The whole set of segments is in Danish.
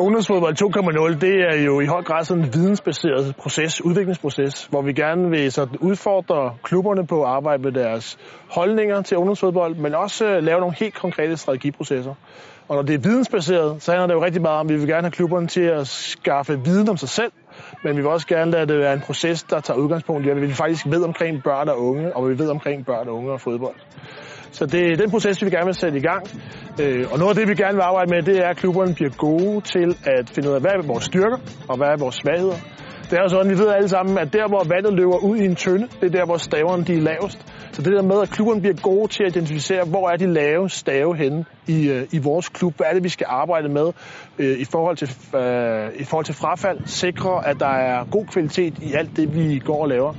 Ungdomsfodbold 2.0, det er jo i høj grad sådan en vidensbaseret proces, udviklingsproces, hvor vi gerne vil sådan udfordre klubberne på at arbejde med deres holdninger til ungdomsfodbold, men også øh, lave nogle helt konkrete strategiprocesser. Og når det er vidensbaseret, så handler det jo rigtig meget om, at vi vil gerne have klubberne til at skaffe viden om sig selv, men vi vil også gerne lade det være en proces, der tager udgangspunkt i, at vi faktisk ved omkring børn og unge, og vi ved omkring børn og unge og fodbold. Så det er den proces, vi gerne vil sætte i gang. Øh, og noget af det, vi gerne vil arbejde med, det er, at klubberne bliver gode til at finde ud af, hvad er vores styrker og hvad er vores svagheder. Det er jo sådan, vi ved alle sammen, at der, hvor vandet løber ud i en tynde, det er der, hvor staverne de er lavest. Så det der med, at klubberne bliver gode til at identificere, hvor er de lave stave henne i, øh, i vores klub, hvad er det, vi skal arbejde med øh, i, forhold til, øh, i forhold til frafald, sikre, at der er god kvalitet i alt det, vi går og laver.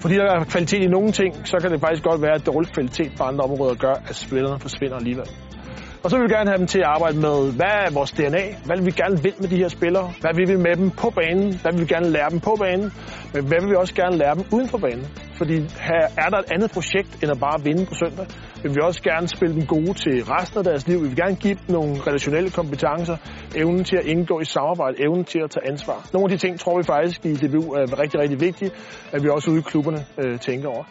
Fordi der er kvalitet i nogle ting, så kan det faktisk godt være, at dårlig kvalitet på andre områder gør, at spillerne forsvinder alligevel. Og så vil vi gerne have dem til at arbejde med, hvad er vores DNA? Hvad vil vi gerne vil med de her spillere? Hvad vil vi med dem på banen? Hvad vil vi gerne lære dem på banen? Men hvad vil vi også gerne lære dem uden for banen? Fordi her er der et andet projekt, end at bare vinde på søndag. Vi vil også gerne spille dem gode til resten af deres liv. Vi vil gerne give dem nogle relationelle kompetencer, evnen til at indgå i samarbejde, evnen til at tage ansvar. Nogle af de ting tror vi faktisk i DBU er rigtig, rigtig vigtige, at vi også ude i klubberne øh, tænker over.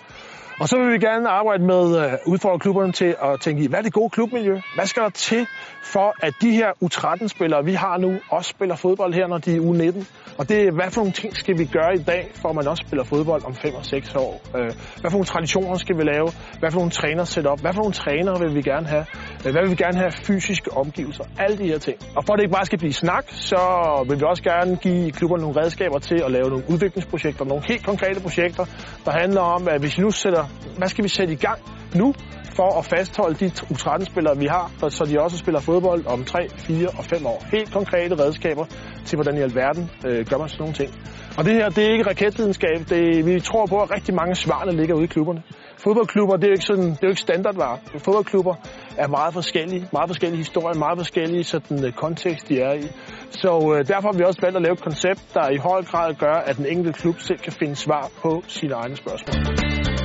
Og så vil vi gerne arbejde med at øh, udfordre klubberne til at tænke i, hvad er det gode klubmiljø? Hvad skal der til for, at de her U13-spillere, vi har nu, også spiller fodbold her, når de er U19? Og det er, hvad for nogle ting skal vi gøre i dag, for at man også spiller fodbold om 5 og 6 år? Øh, hvad for nogle traditioner skal vi lave? Hvad for nogle træner sætte op? Hvad for nogle trænere vil vi gerne have? Øh, hvad vil vi gerne have fysiske omgivelser? Alle de her ting. Og for at det ikke bare skal blive snak, så vil vi også gerne give klubberne nogle redskaber til at lave nogle udviklingsprojekter, nogle helt konkrete projekter, der handler om, at hvis vi nu sætter hvad skal vi sætte i gang nu for at fastholde de U13-spillere, vi har, så de også spiller fodbold om 3, 4 og 5 år. Helt konkrete redskaber til, hvordan i alverden øh, gør man sådan nogle ting. Og det her, det er ikke raketvidenskab. Det, vi tror på, at rigtig mange svarene ligger ude i klubberne. Fodboldklubber, det er jo ikke, sådan, det er jo ikke standardvarer. Fodboldklubber er meget forskellige, meget forskellige historier, meget forskellige sådan, øh, kontekst, de er i. Så øh, derfor har vi også valgt at lave et koncept, der i høj grad gør, at den enkelte klub selv kan finde svar på sine egne spørgsmål.